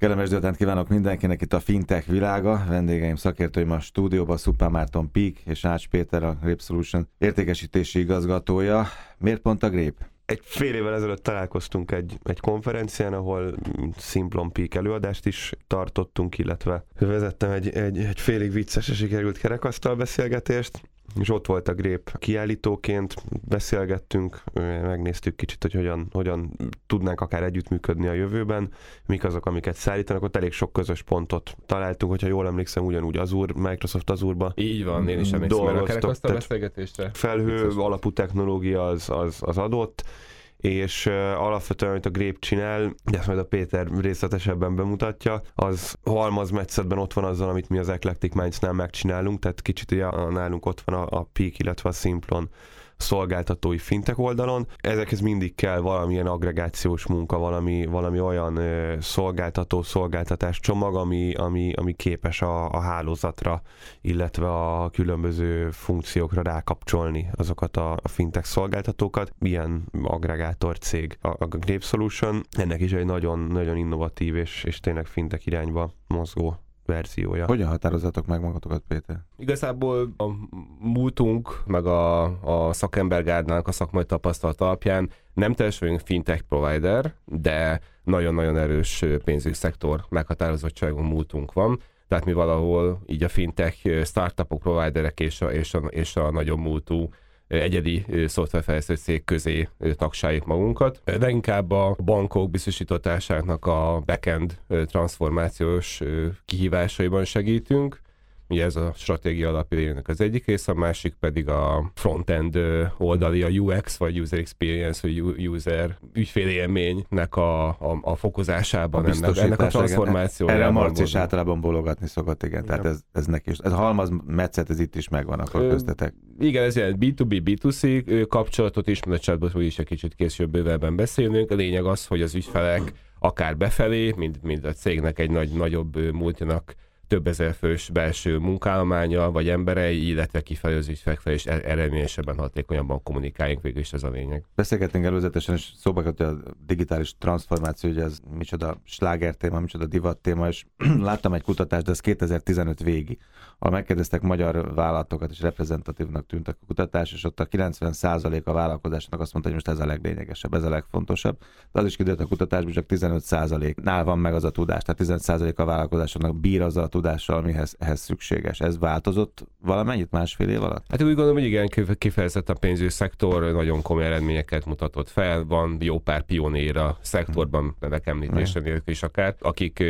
Kellemes délután kívánok mindenkinek itt a Fintech világa. Vendégeim szakértőim a stúdióban Szupán Márton Pík és Ács Péter, a Grape Solution értékesítési igazgatója. Miért pont a Grape? Egy fél évvel ezelőtt találkoztunk egy, egy konferencián, ahol Simplon Peak előadást is tartottunk, illetve vezettem egy, egy, egy félig vicces sikerült kerekasztal beszélgetést, és ott volt a Grép kiállítóként, beszélgettünk, megnéztük kicsit, hogy hogyan, hogyan tudnánk akár együttműködni a jövőben, mik azok, amiket szállítanak, ott elég sok közös pontot találtunk, hogyha jól emlékszem, ugyanúgy Azure, Microsoft Azure-ba Így van, én is emlékszem. a kerekasztal beszélgetésre. Felhő alapú technológia az, az, az adott, és alapvetően, amit a Grape csinál, de ezt majd a Péter részletesebben bemutatja, az halmazmetszetben ott van azzal, amit mi az Eclectic Minds-nál megcsinálunk, tehát kicsit ugye nálunk ott van a, a Peak, illetve a Simplon szolgáltatói fintek oldalon. Ezekhez mindig kell valamilyen agregációs munka, valami, valami olyan ö, szolgáltató, szolgáltatás csomag, ami, ami, ami képes a, a hálózatra, illetve a különböző funkciókra rákapcsolni azokat a, a fintek szolgáltatókat. Ilyen agregátor cég a, a Grape Solution. Ennek is egy nagyon, nagyon innovatív és, és tényleg fintek irányba mozgó verziója. Hogyan határozatok meg magatokat, Péter? Igazából a múltunk, meg a, a szakembergárdnak a szakmai tapasztalat alapján nem teljesen vagyunk fintech provider, de nagyon-nagyon erős pénzügyi szektor meghatározottságú múltunk van. Tehát mi valahol így a fintech startupok, providerek és a, és a, és a nagyon múltú egyedi szoftverfejlesztő cég közé tagsáljuk magunkat, de inkább a bankok biztosítatásának a backend transformációs kihívásaiban segítünk, Ugye ez a stratégia alapjának az egyik rész, a másik pedig a frontend oldali, a UX, vagy User Experience, vagy User ügyfélélménynek a, a, a fokozásában, a ennek, ennek a transformációjában. Erre a Marci is általában bologatni szokott, igen, tehát ez, ez neki is. Ez a halmaz metszet, ez itt is megvan akkor köztetek. Igen, ez ilyen B2B, B2C kapcsolatot is, mert a chatbotról is egy kicsit később bővebben beszélünk. A lényeg az, hogy az ügyfelek akár befelé, mint, mint a cégnek egy nagy, nagyobb multinak több ezer fős belső munkállománya, vagy emberei, illetve kifelé az és e- eredményesebben, hatékonyabban kommunikáljunk, végül is ez a lényeg. Beszélgettünk előzetesen, és szóba hogy a digitális transformáció, hogy ez micsoda sláger téma, micsoda divat téma, és láttam egy kutatást, de ez 2015 végi, ahol megkérdeztek magyar vállalatokat, és reprezentatívnak tűntek a kutatás, és ott a 90% a vállalkozásnak azt mondta, hogy most ez a leglényegesebb, ez a legfontosabb. De az is kiderült a kutatásban, csak 15%-nál van meg az a tudás, tehát 15% a vállalkozásoknak bír azzal a tudással, amihez ehhez szükséges. Ez változott valamennyit másfél év alatt? Hát úgy gondolom, hogy igen, kifejezett a pénzügyi szektor nagyon komoly eredményeket mutatott fel. Van jó pár pionér a szektorban, nevek említése nélkül is akár, akik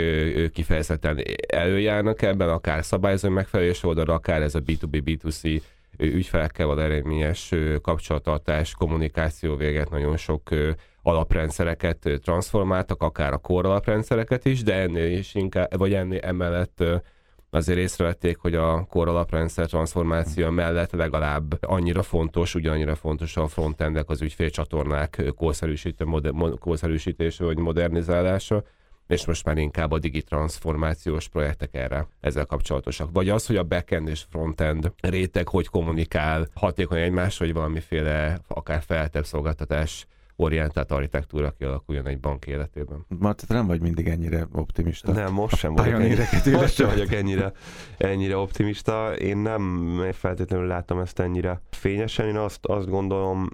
kifejezetten előjárnak ebben, akár szabályozó megfelelés oldalra, akár ez a B2B, B2C ügyfelekkel van eredményes kapcsolattartás, kommunikáció véget nagyon sok alaprendszereket transformáltak, akár a core alaprendszereket is, de ennél is inkább, vagy ennél emellett azért észrevették, hogy a core alaprendszer transformáció mellett legalább annyira fontos, ugyanannyira fontos a frontendek, az ügyfélcsatornák korszerűsítése vagy modernizálása, és most már inkább a digi transformációs projektek erre ezzel kapcsolatosak. Vagy az, hogy a backend és frontend réteg hogy kommunikál hatékony egymás, vagy valamiféle akár feltebb szolgáltatás orientált architektúra kialakuljon egy bank életében. Marta, te nem vagy mindig ennyire optimista. Nem, most sem vagyok, ennyire, most sem vagyok ennyire, ennyire optimista. Én nem feltétlenül látom ezt ennyire fényesen. Én azt, azt gondolom,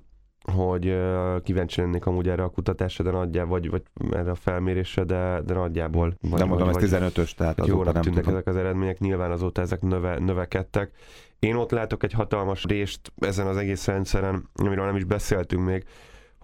hogy kíváncsi lennék amúgy erre a kutatásra, de nagyjából, vagy, vagy erre a felmérésre, de, de nagyjából. Vagy, nem mondom, ez 15-ös, tehát azóta nem tűnnek tudom. ezek az eredmények, nyilván azóta ezek növe, növekedtek. Én ott látok egy hatalmas részt ezen az egész rendszeren, amiről nem is beszéltünk még,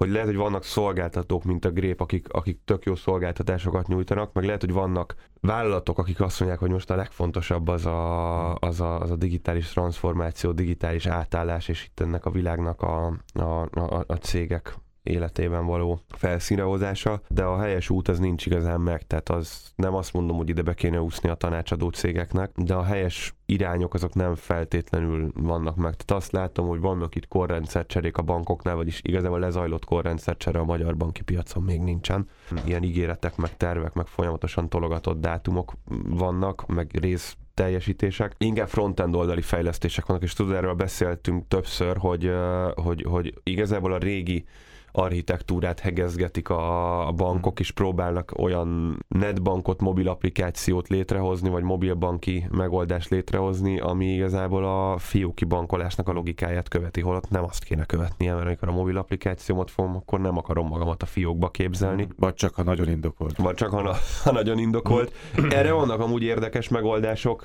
hogy lehet, hogy vannak szolgáltatók, mint a Grép, akik, akik tök jó szolgáltatásokat nyújtanak, meg lehet, hogy vannak vállalatok, akik azt mondják, hogy most a legfontosabb az a, az a, az a digitális transformáció, digitális átállás, és itt ennek a világnak a, a, a, a cégek életében való felszínehozása, de a helyes út az nincs igazán meg, tehát az nem azt mondom, hogy ide be kéne úszni a tanácsadó cégeknek, de a helyes irányok azok nem feltétlenül vannak meg. Tehát azt látom, hogy vannak itt korrendszercserék a bankoknál, vagyis igazából lezajlott korrendszercsere a magyar banki piacon még nincsen. Ilyen ígéretek, meg tervek, meg folyamatosan tologatott dátumok vannak, meg rész teljesítések. Inkább frontend oldali fejlesztések vannak, és tudod, erről beszéltünk többször, hogy, hogy, hogy igazából a régi architektúrát hegezgetik a, a bankok, és próbálnak olyan netbankot, mobil applikációt létrehozni, vagy mobilbanki megoldást létrehozni, ami igazából a fióki bankolásnak a logikáját követi, holott nem azt kéne követnie, mert amikor a mobil applikációmat fogom, akkor nem akarom magamat a fiókba képzelni. Vagy csak, ha nagyon indokolt. Vagy csak, ha, ha nagyon indokolt. Erre vannak amúgy érdekes megoldások.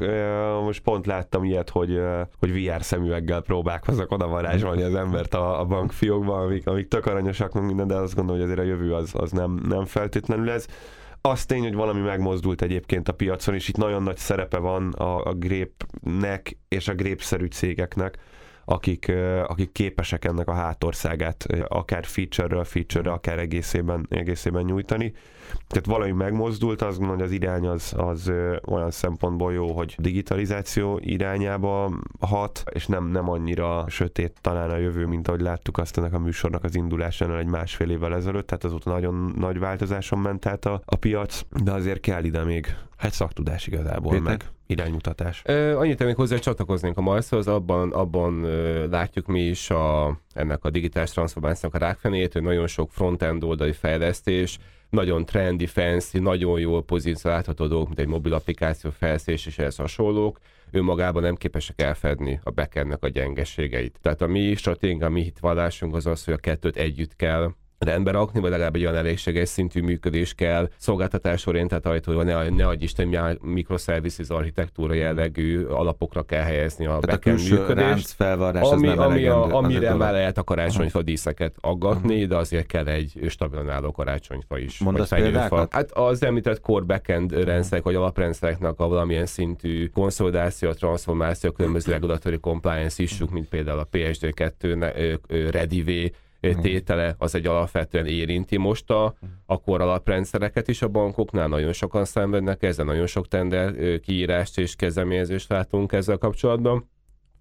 Most pont láttam ilyet, hogy, hogy VR szemüveggel próbálkoznak oda varázsolni az embert a, a bankfiókba, amik, amik tök aranyosak, meg minden, de azt gondolom, hogy azért a jövő az, az nem, nem feltétlenül ez. Az tény, hogy valami megmozdult egyébként a piacon, és itt nagyon nagy szerepe van a, a grépnek és a grépszerű cégeknek, akik, akik képesek ennek a hátországát akár feature-ről feature akár egészében, egészében nyújtani. Tehát valami megmozdult, azt gondolom, hogy az irány az, az olyan szempontból jó, hogy digitalizáció irányába hat, és nem, nem annyira sötét talán a jövő, mint ahogy láttuk azt ennek a műsornak az indulásánál egy másfél évvel ezelőtt, tehát azóta nagyon nagy változáson ment át a, a piac, de azért kell ide még egy szaktudás igazából, Péter? meg iránymutatás. Ö, annyit még hozzá csatlakoznénk a Marszhoz, abban, abban ö, látjuk mi is a, ennek a digitális transformációnak a rákfenét, hogy nagyon sok frontend oldali fejlesztés, nagyon trendy, fancy, nagyon jól pozícionálható dolgok, mint egy mobil applikáció felszés és ehhez hasonlók, önmagában nem képesek elfedni a backendnek a gyengeségeit. Tehát a mi stratégia, a mi hitvallásunk az az, hogy a kettőt együtt kell rendbe rakni, vagy legalább egy olyan elégséges szintű működés kell, szolgáltatásorientált ajtó, ne, ne adj Isten, microservices architektúra jellegű alapokra kell helyezni a Tehát backend a működést. felvarrás, ami, ami a, amire már lehet a karácsonyfa díszeket aggatni, de azért kell egy stabilan álló karácsonyfa is. Mondasz példákat? Hát az említett core backend rendszerek, vagy alaprendszereknek a valamilyen szintű konszolidáció, transformáció, különböző regulatory compliance issue, mint például a PSD2 Redivé. Tétele az egy alapvetően érinti most a, a kor alaprendszereket is a bankoknál, nagyon sokan szenvednek ezzel, nagyon sok tender kiírást és kezdeményezést látunk ezzel kapcsolatban,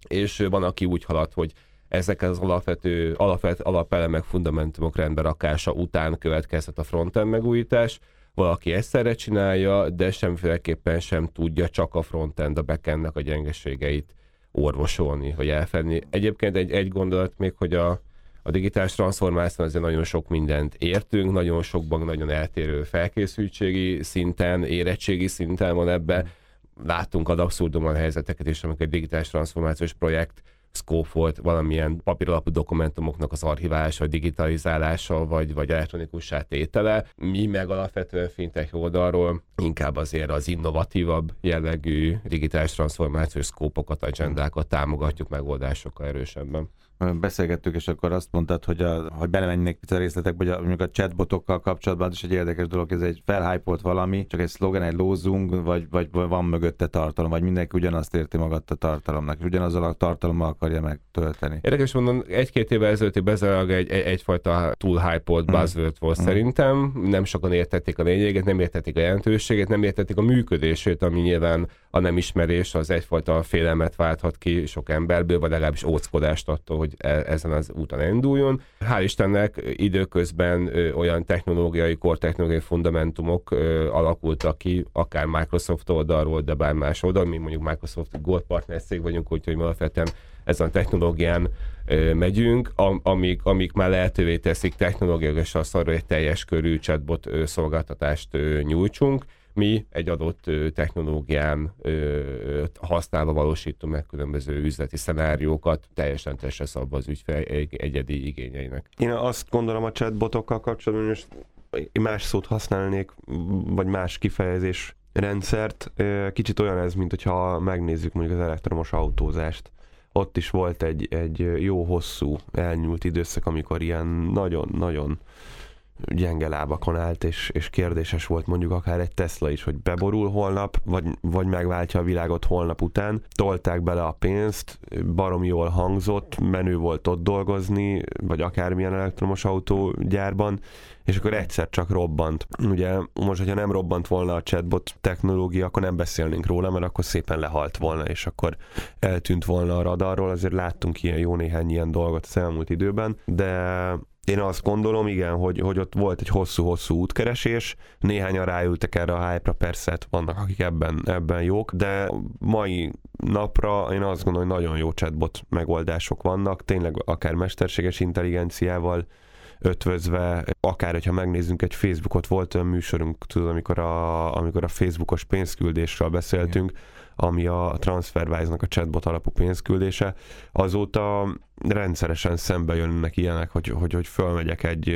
és van, aki úgy halad, hogy ezek az alapvető, alapvet, alapelemek, fundamentumok rendbe rakása után következhet a frontend megújítás, valaki egyszerre csinálja, de semmiféleképpen sem tudja csak a frontend, a backendnek a gyengeségeit orvosolni, vagy elfedni. Egyébként egy, egy gondolat még, hogy a, a digitális transformáció azért nagyon sok mindent értünk, nagyon sokban nagyon eltérő felkészültségi szinten, érettségi szinten van ebbe. Láttunk ad abszurdumon helyzeteket is, amikor egy digitális transformációs projekt scope volt valamilyen papíralapú dokumentumoknak az archiválása, digitalizálása, vagy, vagy elektronikus tétele. Mi meg alapvetően fintech oldalról inkább azért az innovatívabb jellegű digitális transformációs szkópokat, agendákat támogatjuk megoldásokkal erősebben beszélgettük, és akkor azt mondtad, hogy, a, hogy belemennék a részletekbe, hogy a, mondjuk a chatbotokkal kapcsolatban is egy érdekes dolog, ez egy felhypolt valami, csak egy szlogen, egy lózunk, vagy, vagy, van mögötte tartalom, vagy mindenki ugyanazt érti magatta a tartalomnak, és ugyanazzal a tartalommal akarja megtölteni. Érdekes mondom, egy-két évvel ezelőtti bezárólag egy, egy, egyfajta túl hypolt mm. buzzword volt mm. szerintem, nem sokan értették a lényeget, nem értették a jelentőségét, nem értették a működését, ami nyilván a nem ismerés az egyfajta félelmet válthat ki sok emberből, vagy legalábbis óckodást attól, hogy e, ezen az úton induljon. Hál' Istennek időközben olyan technológiai, kortechnológiai fundamentumok alakultak ki, akár Microsoft oldalról, de bár más oldal, mi mondjuk Microsoft Gold Partner cég vagyunk, úgyhogy alapvetően ezen a technológián megyünk, am, amik, amik már lehetővé teszik technológiai arra, hogy teljes körű chatbot szolgáltatást nyújtsunk mi egy adott technológián használva valósítunk meg különböző üzleti szenáriókat, teljesen testre szabva az ügyfél egyedi igényeinek. Én azt gondolom a chatbotokkal kapcsolatban, én más szót használnék, vagy más kifejezés rendszert. Kicsit olyan ez, mint hogyha megnézzük mondjuk az elektromos autózást. Ott is volt egy, egy jó hosszú elnyúlt időszak, amikor ilyen nagyon-nagyon gyenge lábakon állt, és, és kérdéses volt mondjuk akár egy Tesla is, hogy beborul holnap, vagy, vagy megváltja a világot holnap után. Tolták bele a pénzt, barom jól hangzott, menő volt ott dolgozni, vagy akármilyen elektromos autógyárban, és akkor egyszer csak robbant. Ugye most, hogyha nem robbant volna a chatbot technológia, akkor nem beszélnénk róla, mert akkor szépen lehalt volna, és akkor eltűnt volna a radarról. Azért láttunk ilyen jó néhány ilyen dolgot az elmúlt időben, de én azt gondolom, igen, hogy, hogy ott volt egy hosszú-hosszú útkeresés, néhányan ráültek erre a hype-ra, persze hát vannak, akik ebben, ebben jók, de mai napra én azt gondolom, hogy nagyon jó chatbot megoldások vannak, tényleg akár mesterséges intelligenciával ötvözve, akár hogyha megnézzünk egy Facebookot, volt olyan műsorunk, tudod, amikor a, amikor a Facebookos pénzküldésről beszéltünk, ami a TransferWise-nak a chatbot alapú pénzküldése, azóta rendszeresen szembe jönnek ilyenek, hogy, hogy, hogy fölmegyek egy,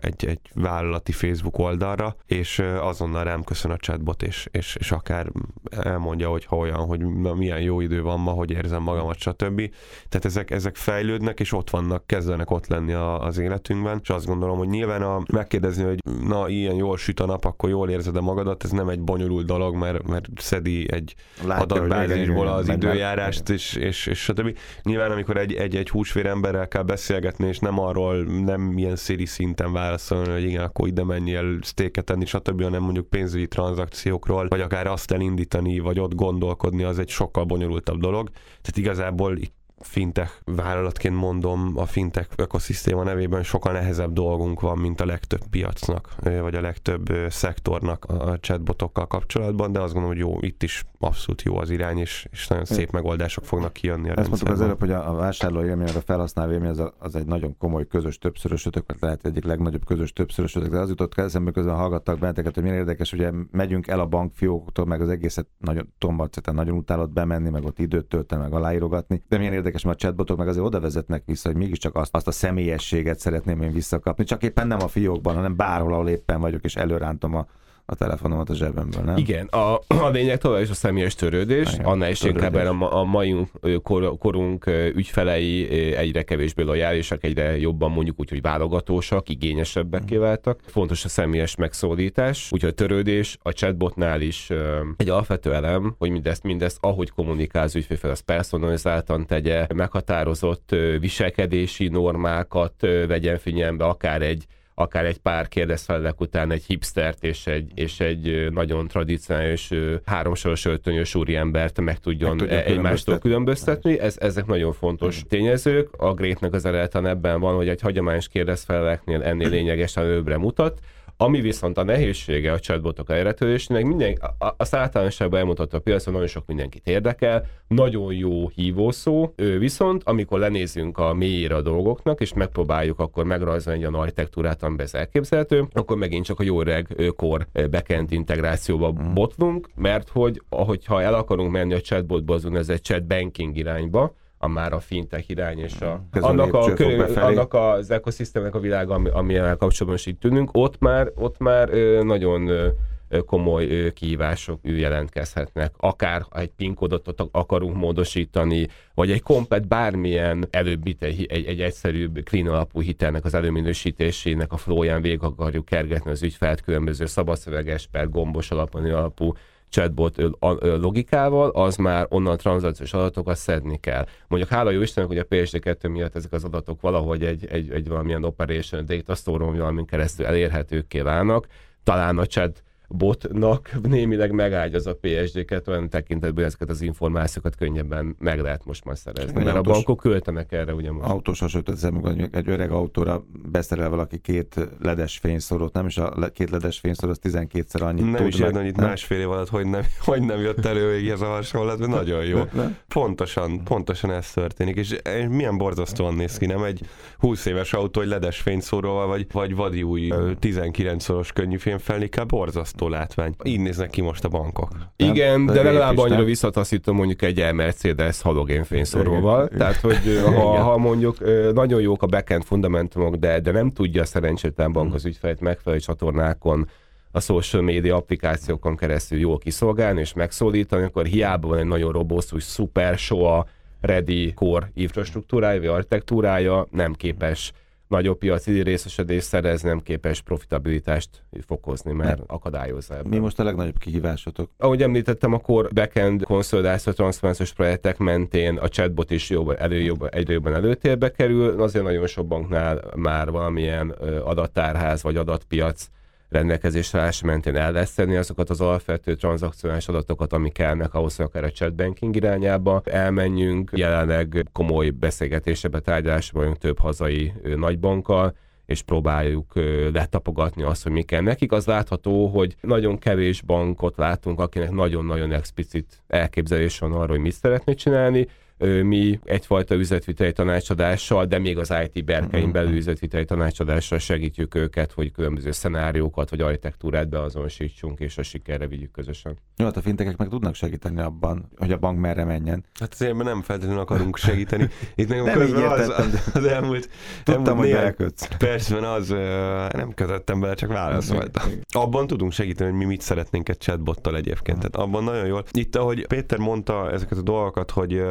egy, egy vállalati Facebook oldalra, és azonnal rám köszön a chatbot, és, és, és akár elmondja, hogy ha olyan, hogy na, milyen jó idő van ma, hogy érzem magamat, stb. Tehát ezek, ezek fejlődnek, és ott vannak, kezdenek ott lenni a, az életünkben, és azt gondolom, hogy nyilván a, megkérdezni, hogy na, ilyen jól süt a nap, akkor jól érzed a magadat, ez nem egy bonyolult dolog, mert, mert szedi egy adatbázisból az időjárást, és, és, és stb. Nyilván, amikor egy, egy, egy húsvér emberrel kell beszélgetni, és nem arról, nem ilyen széri szinten válaszolni, hogy igen, akkor ide menjél sztéket tenni, stb., hanem mondjuk pénzügyi tranzakciókról, vagy akár azt elindítani, vagy ott gondolkodni, az egy sokkal bonyolultabb dolog. Tehát igazából itt fintech vállalatként mondom, a fintech ökoszisztéma nevében sokkal nehezebb dolgunk van, mint a legtöbb piacnak, vagy a legtöbb szektornak a chatbotokkal kapcsolatban, de azt gondolom, hogy jó, itt is abszolút jó az irány, és, és nagyon szép megoldások fognak kijönni a Ezt mondtuk az előbb, hogy a, a vásárló élmény, a felhasználó élmény az, az egy nagyon komoly közös többszörösötök, mert lehet egyik legnagyobb közös többszörösötök, de az jutott eszembe közben hallgattak benneteket, hogy milyen érdekes, ugye megyünk el a bankfióktól, meg az egészet nagyon tombarceten, nagyon utálott bemenni, meg ott időt tölteni, meg aláírogatni, de milyen érdekes érdekes, mert a chatbotok meg azért oda vezetnek vissza, hogy mégiscsak azt, azt a személyességet szeretném én visszakapni, csak éppen nem a fiókban, hanem bárhol, ahol éppen vagyok, és előrántom a, a telefonomat a zsebemből, nem? Igen, a, a lényeg tovább is a személyes törődés, Igen, annál is inkább a, a mai kor, korunk ügyfelei egyre kevésbé lojálisak, egyre jobban mondjuk úgy, hogy válogatósak, igényesebbek mm. váltak. Fontos a személyes megszólítás, úgyhogy a törődés a chatbotnál is egy alapvető elem, hogy mindezt, mindezt ahogy kommunikál az ügyfél, az personalizáltan tegye, meghatározott viselkedési normákat vegyen figyelembe, akár egy akár egy pár kérdezfelelek után egy hipstert és egy, és egy nagyon tradicionális háromsoros öltönyös úriembert meg tudjon, meg tudjon egymástól különböztetni. Ez, ezek nagyon fontos mm. tényezők. A Grétnek az eredeten ebben van, hogy egy hagyományos kérdezfeleleknél ennél lényegesen előbbre mutat. Ami viszont a nehézsége a chatbotok elretőlésének, minden, azt általánosságban elmutatta a piacon, nagyon sok mindenkit érdekel, nagyon jó hívószó, ő viszont, amikor lenézünk a mélyére a dolgoknak, és megpróbáljuk akkor megrajzolni egy olyan architektúrát, amiben ez elképzelhető, akkor megint csak a jó reg kor backend integrációba mm. botlunk, mert hogy ahogyha el akarunk menni a chatbotba, azon ez egy chat banking irányba, a már a fintech irány és a, annak, a, körül, annak az ekoszisztémnek a világa, ami, amivel kapcsolatban is itt tűnünk, ott már, ott már nagyon komoly kihívások jelentkezhetnek. Akár egy PIN kódot akarunk módosítani, vagy egy komplet bármilyen előbb egy, egy, egy egyszerűbb clean alapú hitelnek az előminősítésének a flóján végig akarjuk kergetni az ügyfelt különböző szabadszöveges per gombos alapon alapú chatbot logikával, az már onnan tranzakciós adatokat szedni kell. Mondjuk hála jó Istennek, hogy a PSD2 miatt ezek az adatok valahogy egy, egy, egy valamilyen operation data store amin keresztül elérhetőkké válnak. Talán a chat botnak némileg megágyaz a PSD-ket, olyan tekintetben ezeket az információkat könnyebben meg lehet most már szerezni, egy mert autós, a bankok költenek erre ugye most. Autós hasonló, egy öreg autóra beszerel valaki két ledes fényszorót, nem is a két ledes fényszoró, az 12-szer annyit nem tud. Is meg, annyit másfél év alatt, hogy nem, hogy nem jött elő még ez a hasonlat, de nagyon jó. Pontosan, pontosan ez történik, és milyen borzasztóan néz ki, nem egy 20 éves autó, hogy ledes fényszóróval, vagy, vagy vadi új 19 szoros könnyű fémfelnikkel, borzasztó borzasztó látvány. Így néznek ki most a bankok. Nem? Igen, de, de legalább annyira visszataszítom mondjuk egy Mercedes halogén fényszoróval. Tehát, hogy ha, ha mondjuk nagyon jók a backend fundamentumok, de, de nem tudja a szerencsétlen bank az ügyfelet megfelelő csatornákon a social media applikációkon keresztül jól kiszolgálni és megszólítani, akkor hiába van egy nagyon robosztus, szuper, soha ready core infrastruktúrája, vagy architektúrája, nem képes nagyobb piaci részesedést szerez, nem képes profitabilitást fokozni, mert ne. akadályozza ebben. Mi most a legnagyobb kihívásotok? Ahogy említettem, akkor backend konszolidáció transzparenciós projektek mentén a chatbot is jobban, elő, jobban, egyre jobban előtérbe kerül. Azért nagyon sok banknál már valamilyen adattárház vagy adatpiac rendelkezésre állás mentén el lesz tenni azokat az alapvető tranzakcionális adatokat, amik kellnek ahhoz, hogy akár a chatbanking irányába elmenjünk. Jelenleg komoly beszélgetésebe, tárgyalásba vagyunk több hazai nagybankkal, és próbáljuk letapogatni azt, hogy mi kell nekik. Az látható, hogy nagyon kevés bankot látunk, akinek nagyon-nagyon explicit elképzelés van arról, hogy mit szeretné csinálni. Mi egyfajta üzletviteli tanácsadással, de még az IT berkein Mhm. belül üzletviteli tanácsadással segítjük őket, hogy különböző szenáriókat vagy architektúrát beazonosítsunk, és a sikerre vigyük közösen. Jó, hát a fintekek meg tudnak segíteni abban, hogy a bank merre menjen. Hát azért nem feltétlenül akarunk segíteni. Itt nekem Nem így közben az, értettem, de- az elmúlt, Tudtam, elmúlt hogy belekötsz. percben az, nem kötöttem bele, csak válaszoltam. Abban tudunk segíteni, hogy mi mit szeretnénk egy chatbottal egyébként. Tehát abban nagyon jól. Itt, ahogy Péter mondta ezeket a dolgokat, hogy,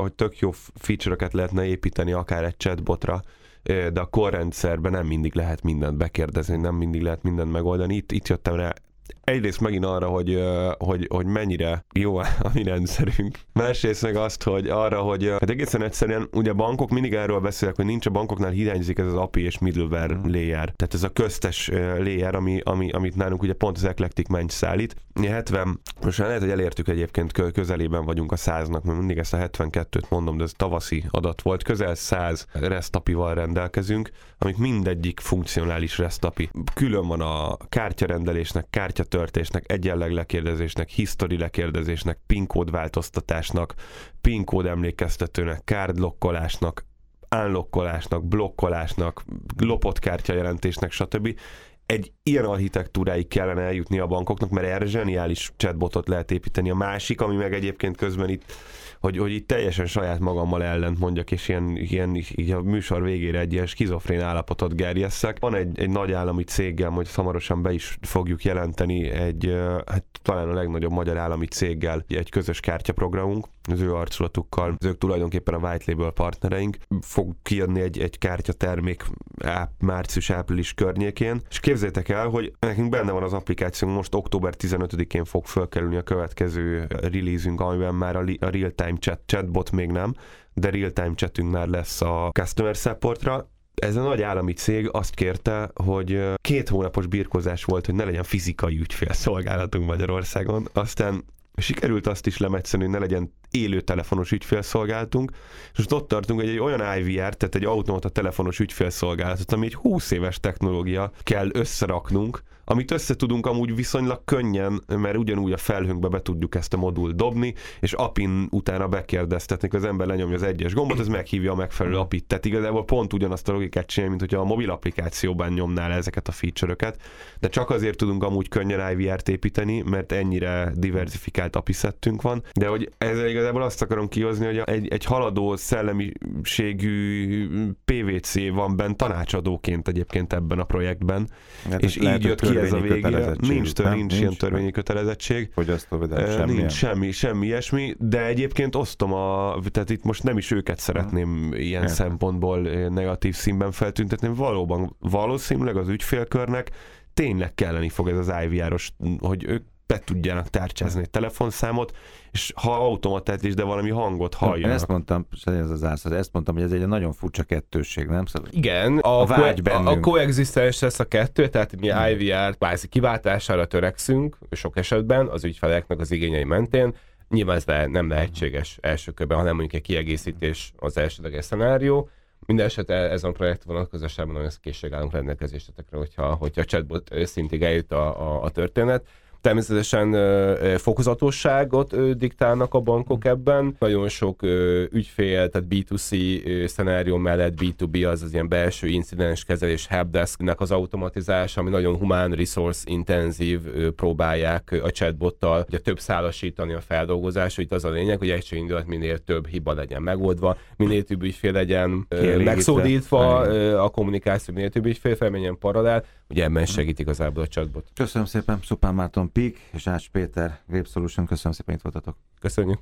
hogy tök jó feature-öket lehetne építeni akár egy chatbotra, de a core rendszerben nem mindig lehet mindent bekérdezni, nem mindig lehet mindent megoldani. Itt, itt jöttem rá egyrészt megint arra, hogy, hogy, hogy mennyire jó a mi rendszerünk. Másrészt meg azt, hogy arra, hogy hát egészen egyszerűen ugye a bankok mindig erről beszélek, hogy nincs a bankoknál hiányzik ez az API és middleware Mhm. layer. Tehát ez a köztes layer, ami, ami, amit nálunk ugye pont az Eclectic Mensch szállít. Ugye 70, most lehet, hogy elértük egyébként kö- közelében vagyunk a 100-nak, mert mindig ezt a 72-t mondom, de ez tavaszi adat volt. Közel 100 REST API-val rendelkezünk, amik mindegyik funkcionális REST API. Külön van a kártyarendelésnek, kártyatörtésnek, egyenleg lekérdezésnek, history lekérdezésnek, PIN kód változtatásnak, PIN kód emlékeztetőnek, kárdlokkolásnak, unlokkolásnak, blokkolásnak, lopott kártyajelentésnek, stb. Egy ilyen architektúráig kellene eljutni a bankoknak, mert erre zseniális chatbotot lehet építeni. A másik, ami meg egyébként közben itt hogy, hogy itt teljesen saját magammal ellent mondjak, és ilyen, ilyen így a műsor végére egy ilyen skizofrén állapotot gerjesszek. Van egy, egy nagy állami céggel, hogy hamarosan be is fogjuk jelenteni egy, hát talán a legnagyobb magyar állami céggel egy közös kártyaprogramunk, az ő arculatukkal, ők tulajdonképpen a White Label partnereink, fog kijönni egy, egy kártyatermék áp, március-április környékén, és képzeljétek el, hogy nekünk benne van az applikációnk, most október 15-én fog fölkerülni a következő releaseünk, amiben már a, a real-time chat, chatbot még nem, de real-time chatünk már lesz a customer supportra, ez a nagy állami cég azt kérte, hogy két hónapos birkozás volt, hogy ne legyen fizikai ügyfélszolgálatunk Magyarországon, aztán sikerült azt is lemetszeni, hogy ne legyen élő telefonos ügyfélszolgálatunk, és most ott tartunk, hogy egy olyan IVR, tehát egy automata telefonos ügyfélszolgálatot, ami egy 20 éves technológia kell összeraknunk, amit össze tudunk amúgy viszonylag könnyen, mert ugyanúgy a felhőnkbe be tudjuk ezt a modul dobni, és APIN utána bekérdeztetni, az ember lenyomja az egyes gombot, ez meghívja a megfelelő API-t. Tehát igazából pont ugyanazt a logikát csinálja, mint hogyha a mobil applikációban nyomnál ezeket a feature-öket, de csak azért tudunk amúgy könnyen IVR-t építeni, mert ennyire diversifikált API szettünk van, de hogy ezzel igazából azt akarom kihozni, hogy egy, egy haladó szellemiségű PVC van bent tanácsadóként egyébként ebben a projektben, Hát és így jött ki ez a végére. Nincs, tör, nem? nincs, ilyen törvényi kötelezettség. Fogyasztóvédelem, Ö, semmilyen. Nincs semmi, semmi ilyesmi, de egyébként osztom a, tehát itt most nem is őket szeretném ilyen Értem. szempontból negatív színben feltüntetni, valóban valószínűleg az ügyfélkörnek tényleg kelleni fog ez az IVR-os, hogy ők be tudjanak tárcsázni egy telefonszámot, és ha automatát is, de valami hangot halljanak. ezt mondtam, ez az ársz, ezt mondtam, hogy ez egy nagyon furcsa kettősség, nem? Szóval Igen, a, A vágy ko- a, a koexisztens lesz a kettő, tehát mi IVR kvázi kiváltására törekszünk, sok esetben az ügyfeleknek az igényei mentén. Nyilván ez le, nem lehetséges első körben, hanem mondjuk egy kiegészítés az elsődleges szenárió. Minden esetre ez a projekt vonatkozásában nagyon készség állunk rendelkezésetekre, hogyha, hogyha a chatbot szintig eljut a, a, a történet. Természetesen fokozatosságot diktálnak a bankok ebben. Nagyon sok ügyfél, tehát B2C ö, szenárió mellett B2B az az ilyen belső incidens kezelés helpdesknek az automatizása, ami nagyon humán, resource intenzív, próbálják a chatbottal ugye több szálasítani a feldolgozás. Itt az a lényeg, hogy egység indulat minél több hiba legyen megoldva, minél több ügyfél legyen megszólítva, a kommunikáció minél több ügyfél felmenjen paralel, ugye ebben segít igazából a chatbot. Köszönöm szépen, Szupán Márton Pík és Ács Péter, Grape Solution, köszönöm szépen, itt voltatok. Köszönjük!